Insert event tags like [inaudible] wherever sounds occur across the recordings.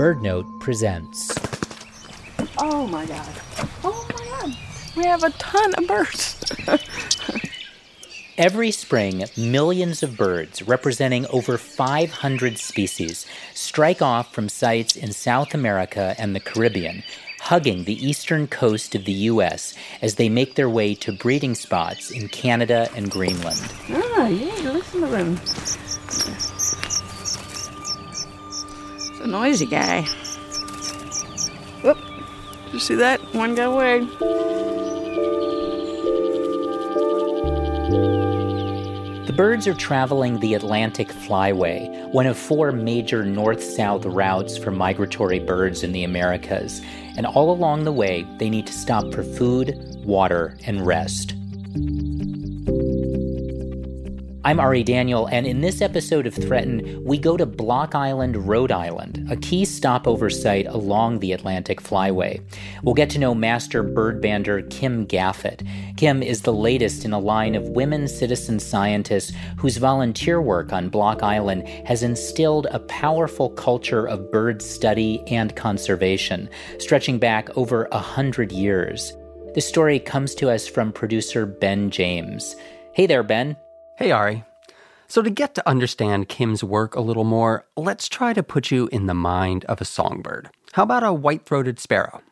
BirdNote presents. Oh my god. Oh my god. We have a ton of birds. [laughs] Every spring, millions of birds, representing over 500 species, strike off from sites in South America and the Caribbean, hugging the eastern coast of the U.S. as they make their way to breeding spots in Canada and Greenland. ah, yeah, listen to them. A noisy guy. Whoop. Did you see that? One got away. The birds are traveling the Atlantic Flyway, one of four major north south routes for migratory birds in the Americas, and all along the way, they need to stop for food, water, and rest. I'm Ari Daniel, and in this episode of Threatened, we go to Block Island, Rhode Island, a key stopover site along the Atlantic Flyway. We'll get to know master birdbander Kim Gaffett. Kim is the latest in a line of women citizen scientists whose volunteer work on Block Island has instilled a powerful culture of bird study and conservation, stretching back over a hundred years. This story comes to us from producer Ben James. Hey there, Ben. Hey, Ari. So, to get to understand Kim's work a little more, let's try to put you in the mind of a songbird. How about a white throated sparrow?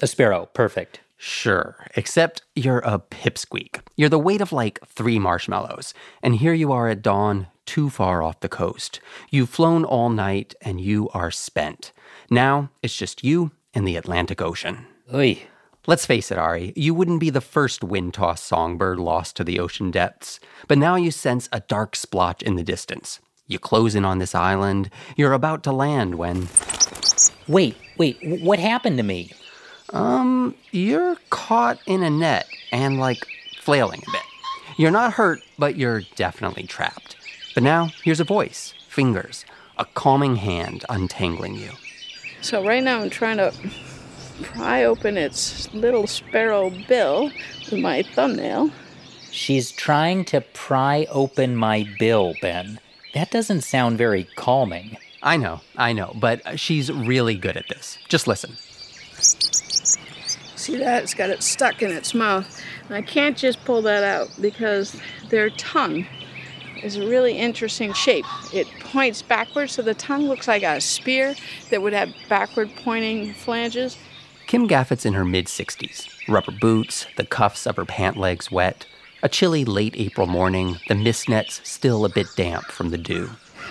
A sparrow, perfect. Sure, except you're a pipsqueak. You're the weight of like three marshmallows. And here you are at dawn, too far off the coast. You've flown all night and you are spent. Now it's just you and the Atlantic Ocean. Oy. Let's face it, Ari, you wouldn't be the first wind tossed songbird lost to the ocean depths. But now you sense a dark splotch in the distance. You close in on this island. You're about to land when. Wait, wait, what happened to me? Um, you're caught in a net and like flailing a bit. You're not hurt, but you're definitely trapped. But now, here's a voice, fingers, a calming hand untangling you. So right now I'm trying to pry open its little sparrow bill with my thumbnail. She's trying to pry open my bill, Ben. That doesn't sound very calming. I know, I know, but she's really good at this. Just listen. See that? It's got it stuck in its mouth. And I can't just pull that out because their tongue is a really interesting shape. It points backwards, so the tongue looks like a spear that would have backward pointing flanges. Kim Gaffett's in her mid 60s. Rubber boots, the cuffs of her pant legs wet. A chilly late April morning, the mist nets still a bit damp from the dew.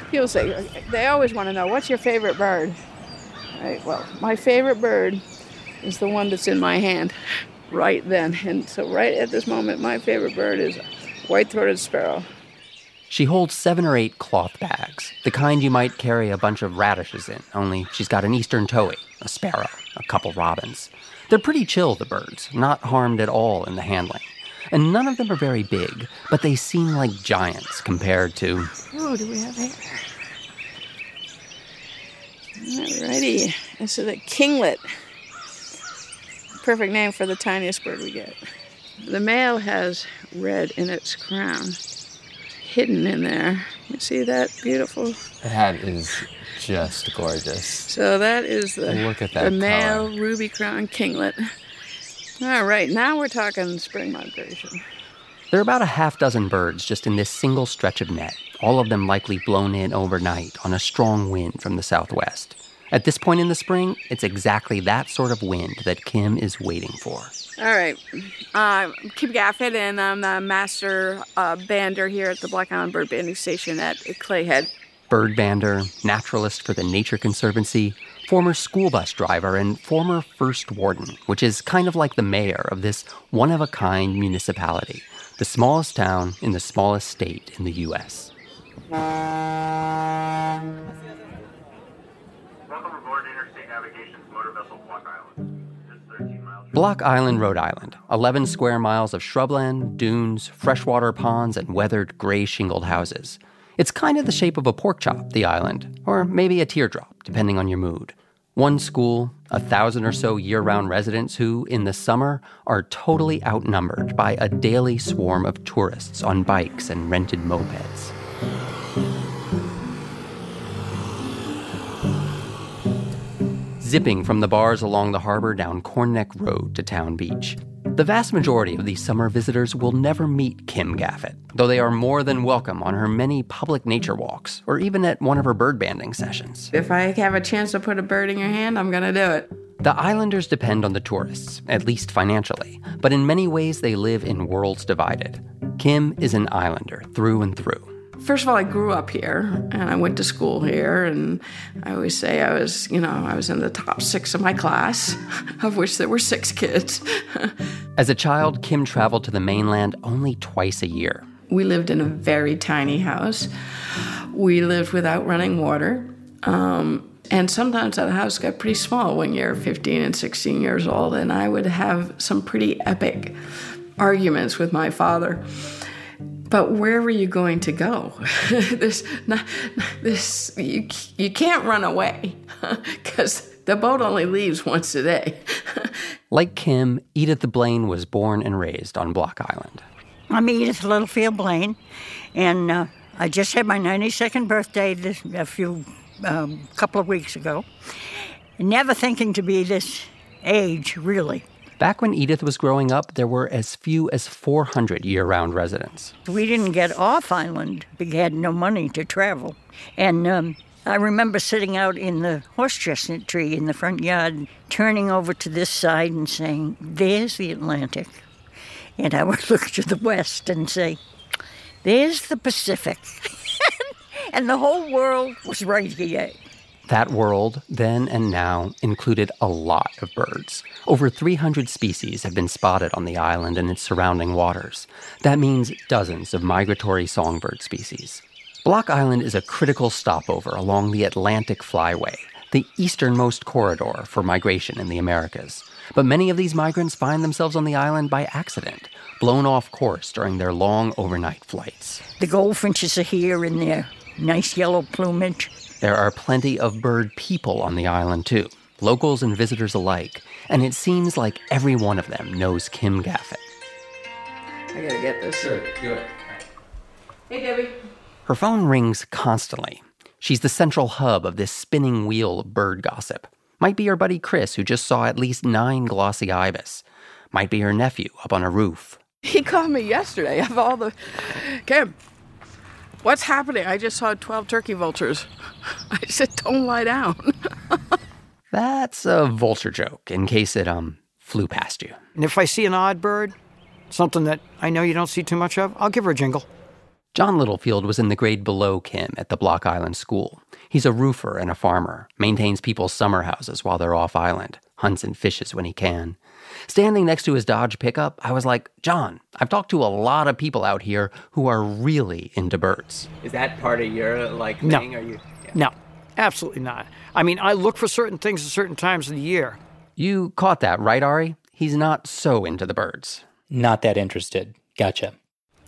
People say, they always want to know, what's your favorite bird? Right, well, my favorite bird is the one that's in my hand right then. And so, right at this moment, my favorite bird is white throated sparrow. She holds seven or eight cloth bags, the kind you might carry a bunch of radishes in, only she's got an eastern towhee, a sparrow, a couple robins. They're pretty chill, the birds, not harmed at all in the handling. And none of them are very big, but they seem like giants compared to. Oh, do we have hair? Alrighty. This is a kinglet. Perfect name for the tiniest bird we get. The male has red in its crown, hidden in there. You see that? Beautiful. That is just gorgeous. So that is the, Look at that the male color. ruby crown kinglet. All right, now we're talking spring migration. There are about a half dozen birds just in this single stretch of net, all of them likely blown in overnight on a strong wind from the southwest. At this point in the spring, it's exactly that sort of wind that Kim is waiting for. All right. Uh, Kim Gaffett, and I'm the master uh, bander here at the Block Island Bird Banding Station at Clayhead. Bird bander, naturalist for the Nature Conservancy, former school bus driver, and former first warden, which is kind of like the mayor of this one of a kind municipality, the smallest town in the smallest state in the U.S. Block Island, Rhode Island, 11 square miles of shrubland, dunes, freshwater ponds, and weathered gray shingled houses. It's kind of the shape of a pork chop, the island, or maybe a teardrop, depending on your mood. One school, a thousand or so year round residents who, in the summer, are totally outnumbered by a daily swarm of tourists on bikes and rented mopeds. Zipping from the bars along the harbor down Corn Neck Road to Town Beach. The vast majority of these summer visitors will never meet Kim Gaffett, though they are more than welcome on her many public nature walks or even at one of her bird banding sessions. If I have a chance to put a bird in your hand, I'm going to do it. The islanders depend on the tourists, at least financially, but in many ways they live in worlds divided. Kim is an islander through and through. First of all, I grew up here and I went to school here, and I always say I was, you know, I was in the top six of my class, [laughs] of which there were six kids. [laughs] As a child, Kim traveled to the mainland only twice a year. We lived in a very tiny house. We lived without running water. Um, and sometimes that house got pretty small when you're 15 and 16 years old, and I would have some pretty epic arguments with my father. But where were you going to go? [laughs] this, not, this, you, you can't run away [laughs] because the boat only leaves once a day. [laughs] like Kim, Edith Blaine was born and raised on Block Island. I'm Edith Littlefield Blaine, and uh, I just had my 92nd birthday this, a few um, couple of weeks ago. Never thinking to be this age, really. Back when Edith was growing up, there were as few as 400 year round residents. We didn't get off island. We had no money to travel. And um, I remember sitting out in the horse chestnut tree in the front yard, turning over to this side and saying, There's the Atlantic. And I would [laughs] look to the west and say, There's the Pacific. [laughs] and the whole world was right here. That world, then and now, included a lot of birds. Over 300 species have been spotted on the island and its surrounding waters. That means dozens of migratory songbird species. Block Island is a critical stopover along the Atlantic Flyway, the easternmost corridor for migration in the Americas. But many of these migrants find themselves on the island by accident, blown off course during their long overnight flights. The goldfinches are here in their nice yellow plumage. There are plenty of bird people on the island, too, locals and visitors alike, and it seems like every one of them knows Kim Gaffett. I gotta get this. Sure, do it. Hey, Debbie. Her phone rings constantly. She's the central hub of this spinning wheel of bird gossip. Might be her buddy Chris, who just saw at least nine glossy ibis. Might be her nephew up on a roof. He called me yesterday of all the. Kim, What's happening? I just saw 12 turkey vultures. [laughs] I said, don't lie down. [laughs] That's a vulture joke in case it um flew past you. And if I see an odd bird, something that I know you don't see too much of, I'll give her a jingle. John Littlefield was in the grade below Kim at the Block Island School. He's a roofer and a farmer, maintains people's summer houses while they're off island, hunts and fishes when he can. Standing next to his Dodge pickup, I was like, John, I've talked to a lot of people out here who are really into birds. Is that part of your like No. thing? Are you? Yeah. No, absolutely not. I mean, I look for certain things at certain times of the year. You caught that, right, Ari? He's not so into the birds. Not that interested. Gotcha.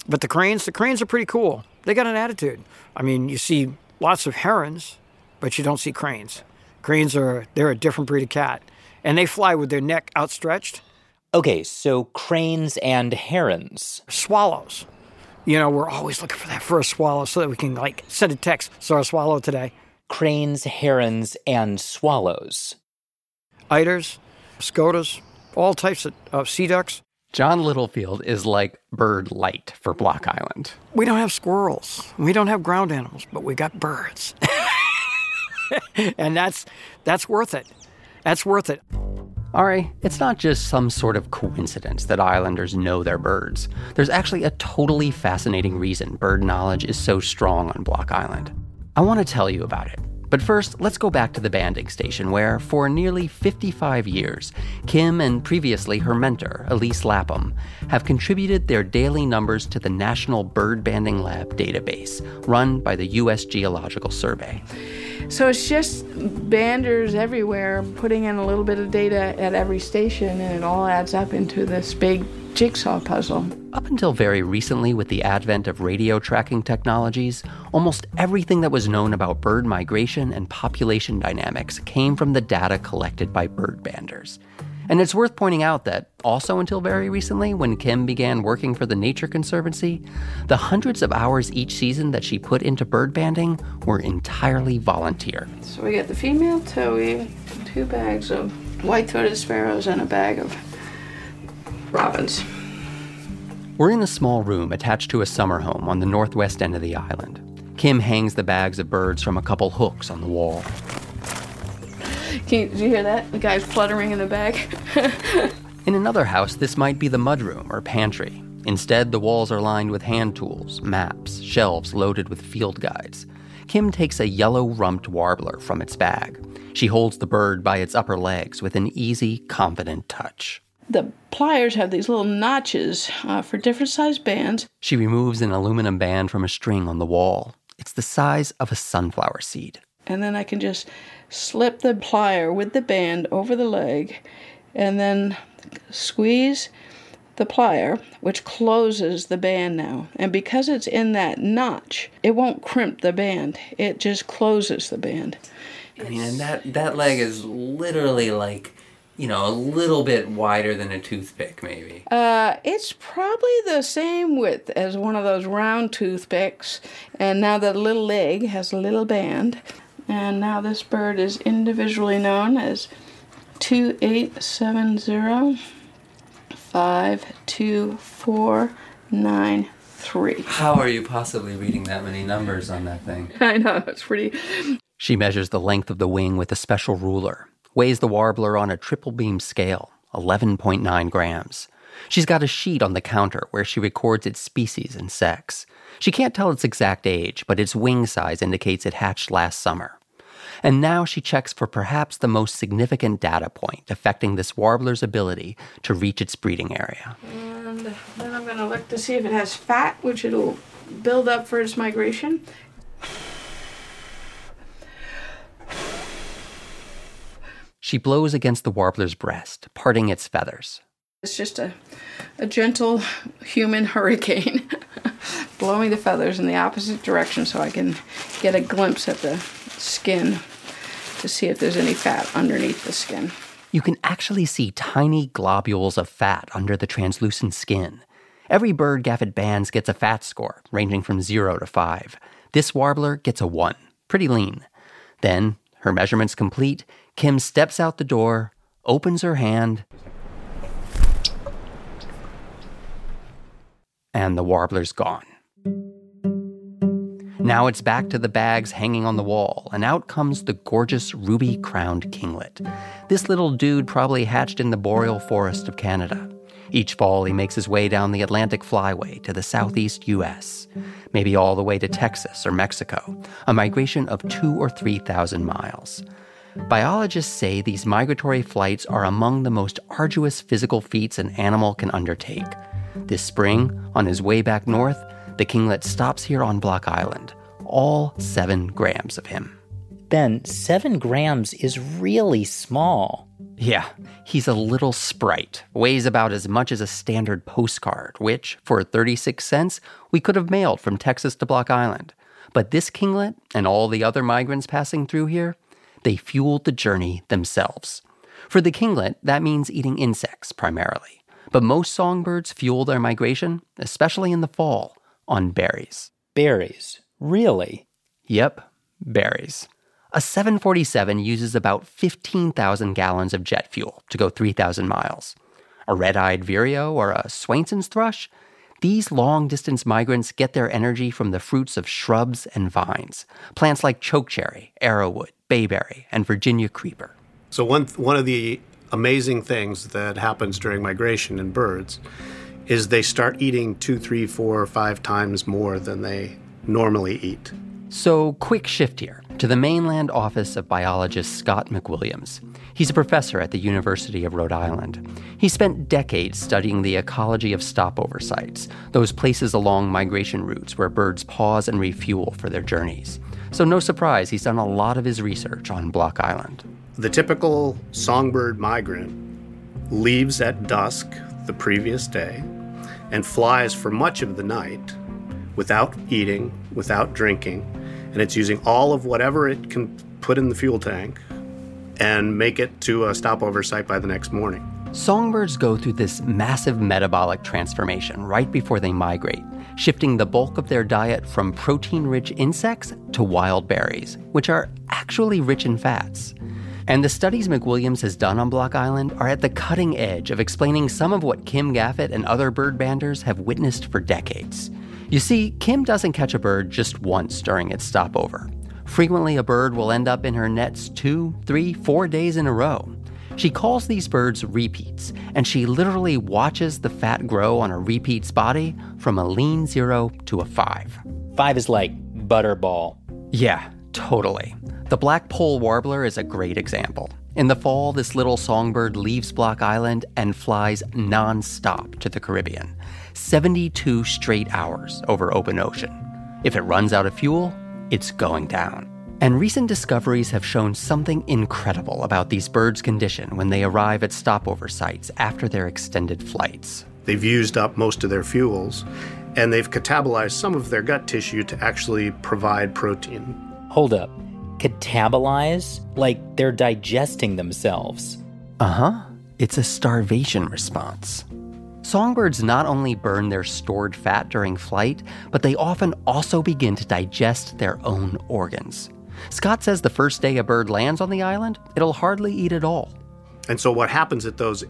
But the cranes, the cranes are pretty cool. They got an attitude. I mean, you see lots of herons, but you don't see cranes. Cranes are they're a different breed of cat, and they fly with their neck outstretched. Okay, so cranes and herons. Swallows. You know, we're always looking for that first swallow so that we can like send a text. Saw a swallow today. Cranes, herons, and swallows. Eiders, scoters, all types of, of sea ducks. John Littlefield is like bird light for Block Island. We don't have squirrels. We don't have ground animals, but we got birds. [laughs] and that's that's worth it. That's worth it. Ari, it's not just some sort of coincidence that islanders know their birds. There's actually a totally fascinating reason bird knowledge is so strong on Block Island. I want to tell you about it. But first, let's go back to the banding station where, for nearly 55 years, Kim and previously her mentor, Elise Lapham, have contributed their daily numbers to the National Bird Banding Lab database, run by the U.S. Geological Survey. So it's just banders everywhere putting in a little bit of data at every station, and it all adds up into this big jigsaw puzzle. Up until very recently, with the advent of radio tracking technologies, almost everything that was known about bird migration and population dynamics came from the data collected by bird banders. And it's worth pointing out that also until very recently, when Kim began working for the Nature Conservancy, the hundreds of hours each season that she put into bird banding were entirely volunteer. So we got the female towhee, two bags of white-throated sparrows, and a bag of robins. We're in a small room attached to a summer home on the northwest end of the island. Kim hangs the bags of birds from a couple hooks on the wall. Can you, did you hear that? The guy's fluttering in the bag. [laughs] In another house, this might be the mudroom or pantry. Instead, the walls are lined with hand tools, maps, shelves loaded with field guides. Kim takes a yellow rumped warbler from its bag. She holds the bird by its upper legs with an easy, confident touch. The pliers have these little notches uh, for different size bands. She removes an aluminum band from a string on the wall. It's the size of a sunflower seed. and then I can just slip the plier with the band over the leg and then squeeze the plier, which closes the band now. And because it's in that notch, it won't crimp the band, it just closes the band. I mean, and that that leg is literally like, you know, a little bit wider than a toothpick, maybe. Uh, it's probably the same width as one of those round toothpicks, and now the little leg has a little band. And now this bird is individually known as 2870 52493. How are you possibly reading that many numbers on that thing? [laughs] I know, it's pretty. She measures the length of the wing with a special ruler, weighs the warbler on a triple beam scale, 11.9 grams. She's got a sheet on the counter where she records its species and sex. She can't tell its exact age, but its wing size indicates it hatched last summer. And now she checks for perhaps the most significant data point affecting this warbler's ability to reach its breeding area. And then I'm going to look to see if it has fat, which it'll build up for its migration. She blows against the warbler's breast, parting its feathers. It's just a, a gentle human [laughs] hurricane blowing the feathers in the opposite direction so I can get a glimpse at the skin to see if there's any fat underneath the skin. You can actually see tiny globules of fat under the translucent skin. Every bird Gaffett bands gets a fat score, ranging from 0 to 5. This warbler gets a 1, pretty lean. Then, her measurements complete, Kim steps out the door, opens her hand, and the warbler's gone. Now it's back to the bags hanging on the wall, and out comes the gorgeous ruby crowned kinglet. This little dude probably hatched in the boreal forest of Canada. Each fall, he makes his way down the Atlantic Flyway to the southeast U.S., maybe all the way to Texas or Mexico, a migration of two or three thousand miles. Biologists say these migratory flights are among the most arduous physical feats an animal can undertake. This spring, on his way back north, the kinglet stops here on Block Island, all seven grams of him. Ben, seven grams is really small. Yeah, he's a little sprite, weighs about as much as a standard postcard, which, for 36 cents, we could have mailed from Texas to Block Island. But this kinglet and all the other migrants passing through here, they fueled the journey themselves. For the kinglet, that means eating insects primarily. But most songbirds fuel their migration, especially in the fall, on berries. Berries. Really? Yep, berries. A 747 uses about 15,000 gallons of jet fuel to go 3,000 miles. A red eyed vireo or a Swainson's thrush? These long distance migrants get their energy from the fruits of shrubs and vines, plants like chokecherry, arrowwood, bayberry, and Virginia creeper. So one one of the amazing things that happens during migration in birds is they start eating two, three, four, five times more than they normally eat. So, quick shift here to the mainland office of biologist Scott McWilliams. He's a professor at the University of Rhode Island. He spent decades studying the ecology of stopover sites, those places along migration routes where birds pause and refuel for their journeys. So, no surprise, he's done a lot of his research on Block Island. The typical songbird migrant leaves at dusk the previous day and flies for much of the night without eating, without drinking, and it's using all of whatever it can put in the fuel tank and make it to a stopover site by the next morning. Songbirds go through this massive metabolic transformation right before they migrate, shifting the bulk of their diet from protein rich insects to wild berries, which are actually rich in fats. And the studies McWilliams has done on Block Island are at the cutting edge of explaining some of what Kim Gaffett and other bird banders have witnessed for decades. You see, Kim doesn't catch a bird just once during its stopover. Frequently, a bird will end up in her nets two, three, four days in a row. She calls these birds repeats, and she literally watches the fat grow on a repeat's body from a lean zero to a five. Five is like butterball. Yeah, totally. The blackpoll warbler is a great example. In the fall, this little songbird leaves Block Island and flies nonstop to the Caribbean 72 straight hours over open ocean. If it runs out of fuel, it's going down. And recent discoveries have shown something incredible about these birds' condition when they arrive at stopover sites after their extended flights. They've used up most of their fuels, and they've catabolized some of their gut tissue to actually provide protein. Hold up. Catabolize? Like they're digesting themselves. Uh huh. It's a starvation response. Songbirds not only burn their stored fat during flight, but they often also begin to digest their own organs. Scott says the first day a bird lands on the island, it'll hardly eat at all. And so, what happens at those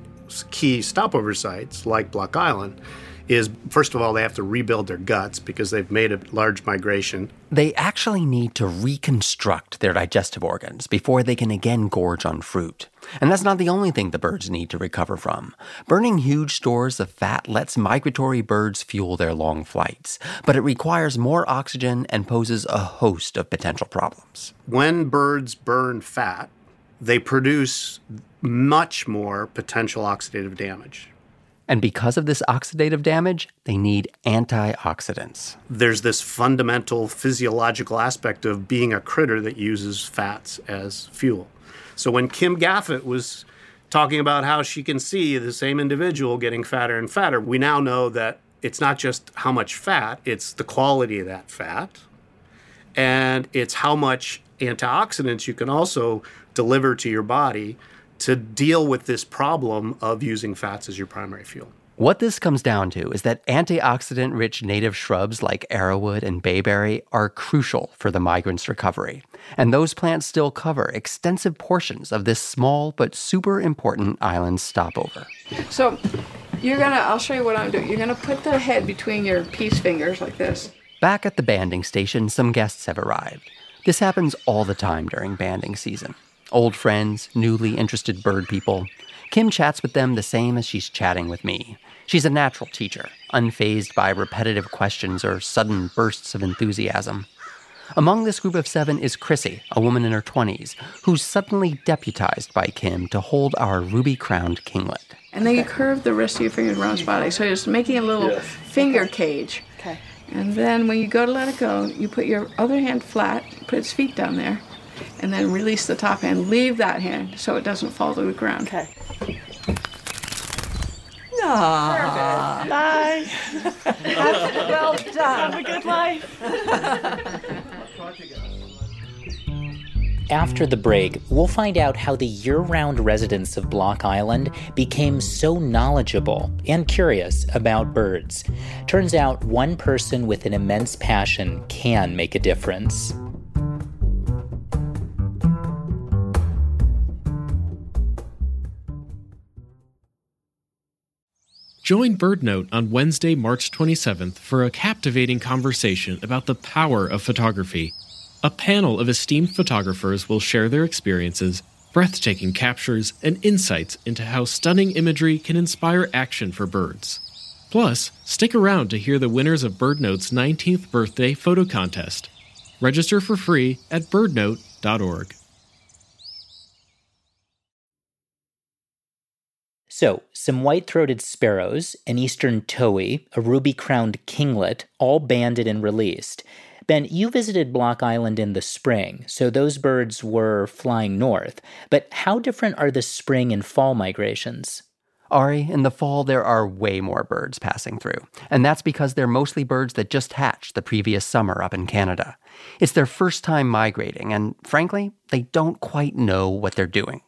key stopover sites, like Block Island, is first of all, they have to rebuild their guts because they've made a large migration. They actually need to reconstruct their digestive organs before they can again gorge on fruit. And that's not the only thing the birds need to recover from. Burning huge stores of fat lets migratory birds fuel their long flights, but it requires more oxygen and poses a host of potential problems. When birds burn fat, they produce much more potential oxidative damage. And because of this oxidative damage, they need antioxidants. There's this fundamental physiological aspect of being a critter that uses fats as fuel. So when Kim Gaffett was talking about how she can see the same individual getting fatter and fatter, we now know that it's not just how much fat, it's the quality of that fat. And it's how much antioxidants you can also deliver to your body to deal with this problem of using fats as your primary fuel. What this comes down to is that antioxidant rich native shrubs like arrowwood and bayberry are crucial for the migrant's recovery. And those plants still cover extensive portions of this small but super important island stopover. So you're gonna, I'll show you what I'm doing. You're gonna put the head between your peace fingers like this. Back at the banding station, some guests have arrived. This happens all the time during banding season. Old friends, newly interested bird people. Kim chats with them the same as she's chatting with me. She's a natural teacher, unfazed by repetitive questions or sudden bursts of enthusiasm. Among this group of seven is Chrissy, a woman in her 20s, who's suddenly deputized by Kim to hold our ruby crowned kinglet. And then you curve the rest of your fingers around its body. So you're just making a little finger cage. Okay. And then when you go to let it go, you put your other hand flat, put its feet down there, and then release the top hand. Leave that hand so it doesn't fall to the ground. Okay. Bye. Well [laughs] done. Have a good life. [laughs] After the break, we'll find out how the year round residents of Block Island became so knowledgeable and curious about birds. Turns out one person with an immense passion can make a difference. Join BirdNote on Wednesday, March 27th for a captivating conversation about the power of photography. A panel of esteemed photographers will share their experiences, breathtaking captures, and insights into how stunning imagery can inspire action for birds. Plus, stick around to hear the winners of BirdNote's 19th birthday photo contest. Register for free at birdnote.org. So, some white throated sparrows, an eastern towhee, a ruby crowned kinglet, all banded and released. Ben, you visited Block Island in the spring, so those birds were flying north. But how different are the spring and fall migrations? Ari, in the fall, there are way more birds passing through. And that's because they're mostly birds that just hatched the previous summer up in Canada. It's their first time migrating, and frankly, they don't quite know what they're doing.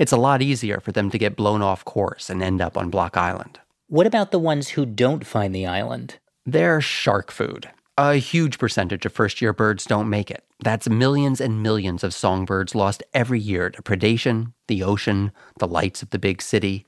It's a lot easier for them to get blown off course and end up on Block Island. What about the ones who don't find the island? They're shark food. A huge percentage of first year birds don't make it. That's millions and millions of songbirds lost every year to predation, the ocean, the lights of the big city.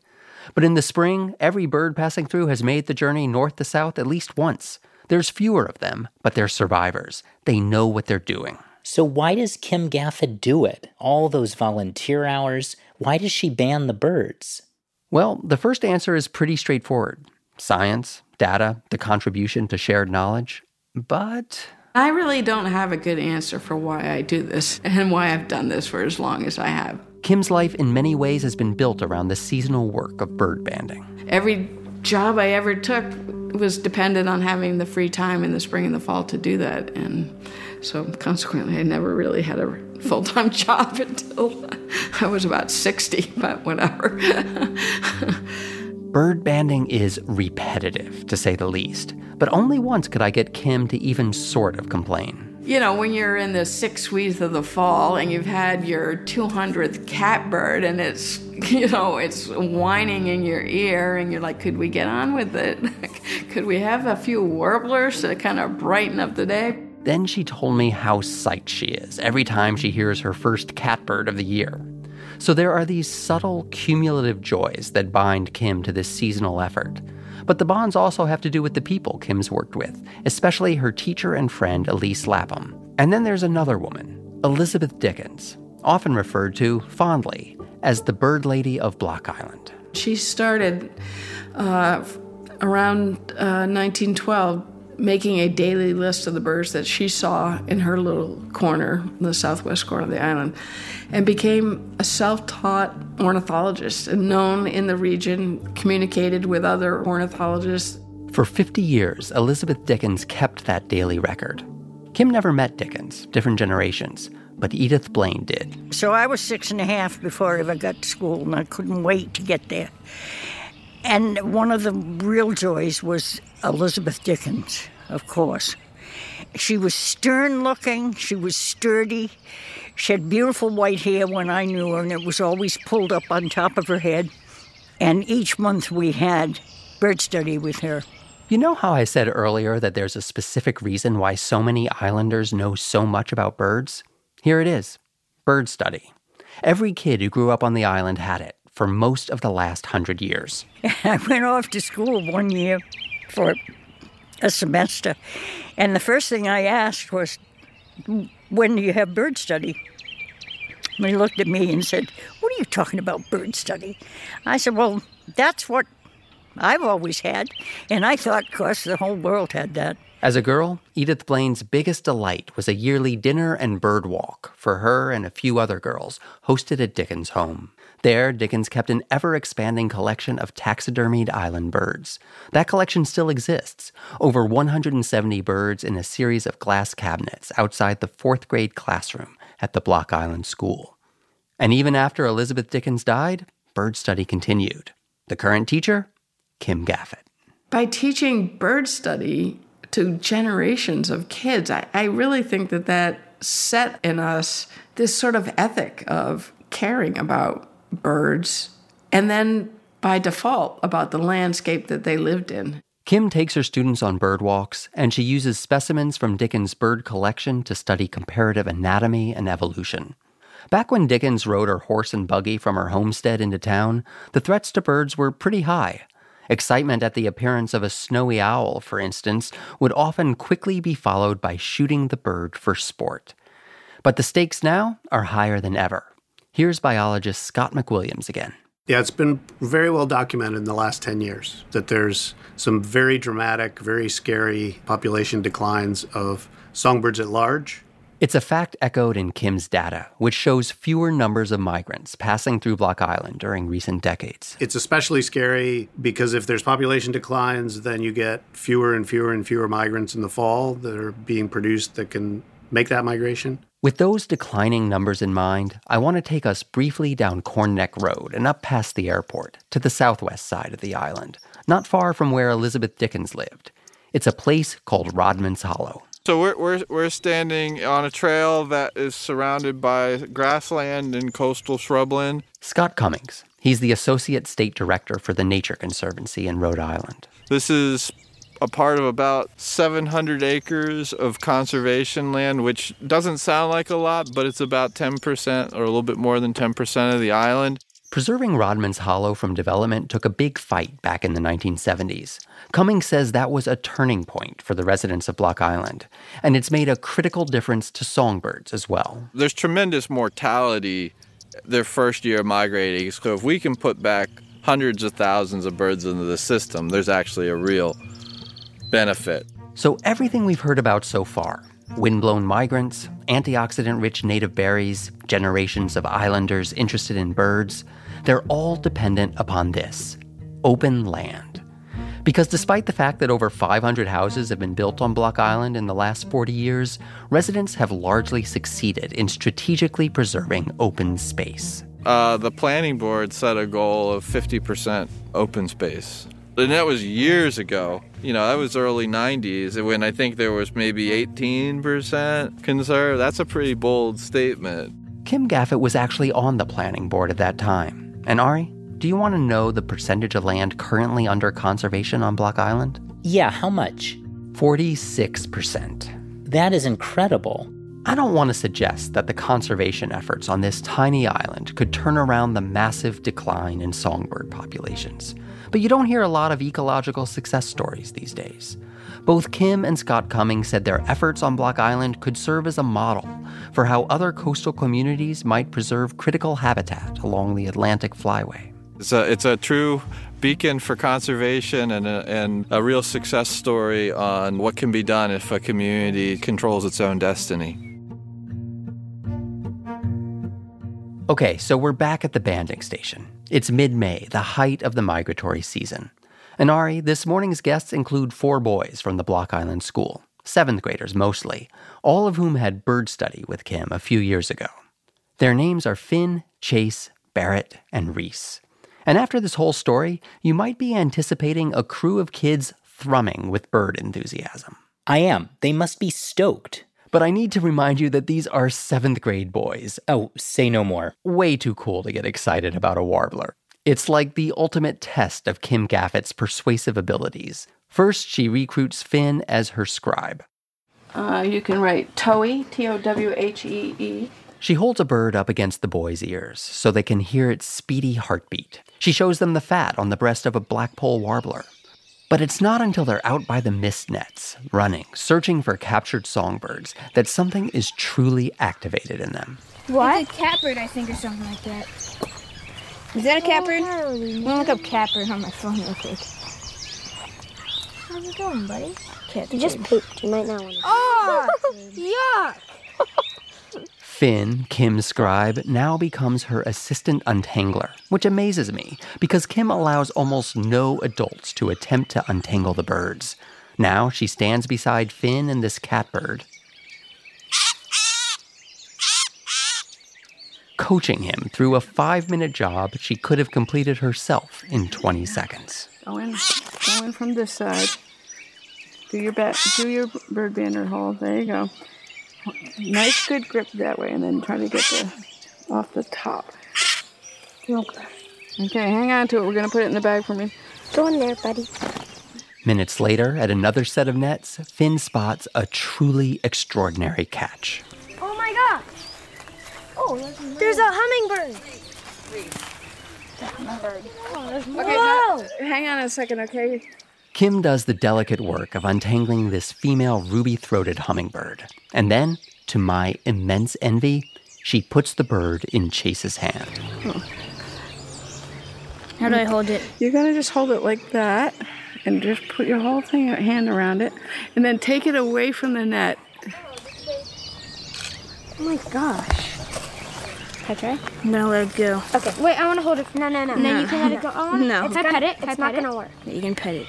But in the spring, every bird passing through has made the journey north to south at least once. There's fewer of them, but they're survivors. They know what they're doing. So, why does Kim Gaffett do it? All those volunteer hours? Why does she ban the birds? Well, the first answer is pretty straightforward science, data, the contribution to shared knowledge. But. I really don't have a good answer for why I do this and why I've done this for as long as I have. Kim's life, in many ways, has been built around the seasonal work of bird banding. Every job I ever took was dependent on having the free time in the spring and the fall to do that. And so, consequently, I never really had a full time [laughs] job until I was about 60, but whatever. [laughs] Bird banding is repetitive, to say the least, but only once could I get Kim to even sort of complain. You know, when you're in the sixth week of the fall and you've had your 200th catbird and it's, [laughs] you know, it's whining in your ear and you're like, could we get on with it? could we have a few warblers to kind of brighten up the day? Then she told me how psyched she is every time she hears her first catbird of the year. So there are these subtle cumulative joys that bind Kim to this seasonal effort. But the bonds also have to do with the people Kim's worked with, especially her teacher and friend Elise Lapham. And then there's another woman, Elizabeth Dickens, often referred to fondly as the Bird Lady of Block Island. She started uh, around uh, 1912 making a daily list of the birds that she saw in her little corner, the southwest corner of the island, and became a self taught ornithologist and known in the region, communicated with other ornithologists. For 50 years, Elizabeth Dickens kept that daily record. Kim never met Dickens, different generations, but Edith Blaine did. So I was six and a half before I ever got to school, and I couldn't wait to get there. And one of the real joys was Elizabeth Dickens, of course. She was stern looking, she was sturdy, she had beautiful white hair when I knew her, and it was always pulled up on top of her head. And each month we had bird study with her. You know how I said earlier that there's a specific reason why so many islanders know so much about birds? Here it is bird study. Every kid who grew up on the island had it for most of the last hundred years. [laughs] I went off to school one year for a semester, and the first thing I asked was, When do you have bird study? And he looked at me and said, What are you talking about, bird study? I said, Well, that's what I've always had. And I thought, of course, the whole world had that. As a girl, Edith Blaine's biggest delight was a yearly dinner and bird walk for her and a few other girls, hosted at Dickens' home. There, Dickens kept an ever expanding collection of taxidermied island birds. That collection still exists over 170 birds in a series of glass cabinets outside the fourth grade classroom at the Block Island School. And even after Elizabeth Dickens died, bird study continued. The current teacher? Kim Gaffett. By teaching bird study to generations of kids, I, I really think that that set in us this sort of ethic of caring about birds, and then by default about the landscape that they lived in. Kim takes her students on bird walks, and she uses specimens from Dickens' bird collection to study comparative anatomy and evolution. Back when Dickens rode her horse and buggy from her homestead into town, the threats to birds were pretty high. Excitement at the appearance of a snowy owl, for instance, would often quickly be followed by shooting the bird for sport. But the stakes now are higher than ever. Here's biologist Scott McWilliams again. Yeah, it's been very well documented in the last 10 years that there's some very dramatic, very scary population declines of songbirds at large. It's a fact echoed in Kim's data, which shows fewer numbers of migrants passing through Block Island during recent decades. It's especially scary because if there's population declines, then you get fewer and fewer and fewer migrants in the fall that are being produced that can make that migration. With those declining numbers in mind, I want to take us briefly down Corn Neck Road and up past the airport to the southwest side of the island, not far from where Elizabeth Dickens lived. It's a place called Rodman's Hollow. So we're, we're, we're standing on a trail that is surrounded by grassland and coastal shrubland. Scott Cummings. He's the Associate State Director for the Nature Conservancy in Rhode Island. This is a part of about 700 acres of conservation land, which doesn't sound like a lot, but it's about 10% or a little bit more than 10% of the island. Preserving Rodman's Hollow from development took a big fight back in the 1970s. Cummings says that was a turning point for the residents of Block Island, and it's made a critical difference to songbirds as well. There's tremendous mortality their first year migrating, so if we can put back hundreds of thousands of birds into the system, there's actually a real benefit. So, everything we've heard about so far windblown migrants, antioxidant rich native berries, generations of islanders interested in birds they're all dependent upon this open land. Because despite the fact that over 500 houses have been built on Block Island in the last 40 years, residents have largely succeeded in strategically preserving open space. Uh, the planning board set a goal of 50% open space. And that was years ago. You know, that was early 90s when I think there was maybe 18% conserved. That's a pretty bold statement. Kim Gaffett was actually on the planning board at that time. And Ari, do you want to know the percentage of land currently under conservation on Block Island? Yeah, how much? 46%. That is incredible. I don't want to suggest that the conservation efforts on this tiny island could turn around the massive decline in songbird populations. But you don't hear a lot of ecological success stories these days. Both Kim and Scott Cummings said their efforts on Block Island could serve as a model for how other coastal communities might preserve critical habitat along the Atlantic Flyway. It's a, it's a true beacon for conservation and a, and a real success story on what can be done if a community controls its own destiny. Okay, so we're back at the banding station. It's mid May, the height of the migratory season. And Ari, this morning's guests include four boys from the Block Island School, seventh graders mostly, all of whom had bird study with Kim a few years ago. Their names are Finn, Chase, Barrett, and Reese. And after this whole story, you might be anticipating a crew of kids thrumming with bird enthusiasm. I am. They must be stoked. But I need to remind you that these are seventh grade boys. Oh, say no more. Way too cool to get excited about a warbler. It's like the ultimate test of Kim Gaffett's persuasive abilities. First, she recruits Finn as her scribe. Uh, you can write Towhee, T O W H E E. She holds a bird up against the boys' ears so they can hear its speedy heartbeat. She shows them the fat on the breast of a blackpoll warbler. But it's not until they're out by the mist nets, running, searching for captured songbirds, that something is truly activated in them. What? It's a catbird, I think, or something like that. Is that a catbird? I'm gonna look up catbird on my phone real quick. How's it going, buddy? Cat You just pooped. You might not want to. Oh, yuck! Finn, Kim's scribe, now becomes her assistant untangler, which amazes me because Kim allows almost no adults to attempt to untangle the birds. Now she stands beside Finn and this catbird, coaching him through a five minute job she could have completed herself in 20 seconds. Go in, go in from this side. Do your bat, do your bird bander hole. There you go. Nice, good grip that way, and then try to get the off the top. Okay. Okay, hang on to it. We're gonna put it in the bag for me. Go in there, buddy. Minutes later, at another set of nets, Finn spots a truly extraordinary catch. Oh my gosh! Oh, there's a hummingbird. Okay, Whoa! now, hang on a second, okay? Kim does the delicate work of untangling this female ruby throated hummingbird. And then, to my immense envy, she puts the bird in Chase's hand. How do I hold it? You're gonna just hold it like that, and just put your whole thing hand around it, and then take it away from the net. Oh my gosh. Can I try? I'm gonna let it go. Okay. Wait, I want to hold it. No, no, no. No. then you can let it go. I wanna, No. It's Can I pet it? Can It's not it? gonna work. You can pet it.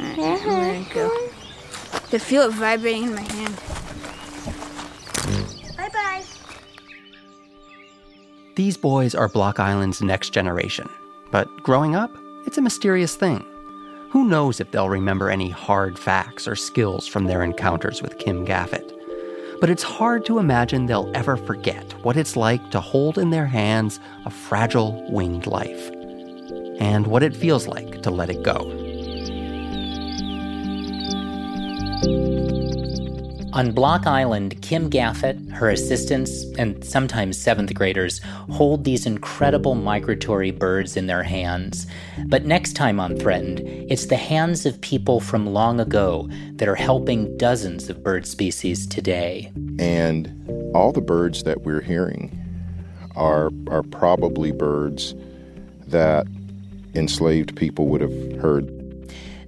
Alright, I'm gonna let it feel it vibrating in my hand. Bye bye. These boys are Block Island's next generation. But growing up, it's a mysterious thing. Who knows if they'll remember any hard facts or skills from their encounters with Kim Gaffett? But it's hard to imagine they'll ever forget what it's like to hold in their hands a fragile winged life and what it feels like to let it go. On Block Island, Kim Gaffett, her assistants, and sometimes seventh graders hold these incredible migratory birds in their hands. But next time on Threatened, it's the hands of people from long ago that are helping dozens of bird species today. And all the birds that we're hearing are, are probably birds that enslaved people would have heard.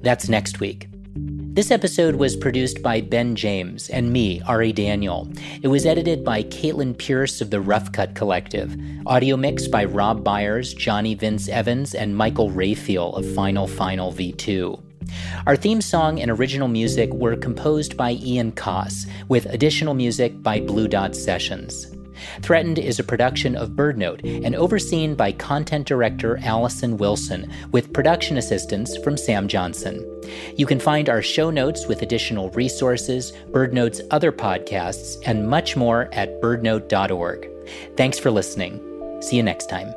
That's next week. This episode was produced by Ben James and me, Ari Daniel. It was edited by Caitlin Pierce of the Rough Cut Collective. Audio mixed by Rob Byers, Johnny Vince Evans, and Michael Rayfield of Final Final V2. Our theme song and original music were composed by Ian Coss, with additional music by Blue Dot Sessions. Threatened is a production of BirdNote and overseen by content director Allison Wilson, with production assistance from Sam Johnson. You can find our show notes with additional resources, BirdNote's other podcasts, and much more at birdnote.org. Thanks for listening. See you next time.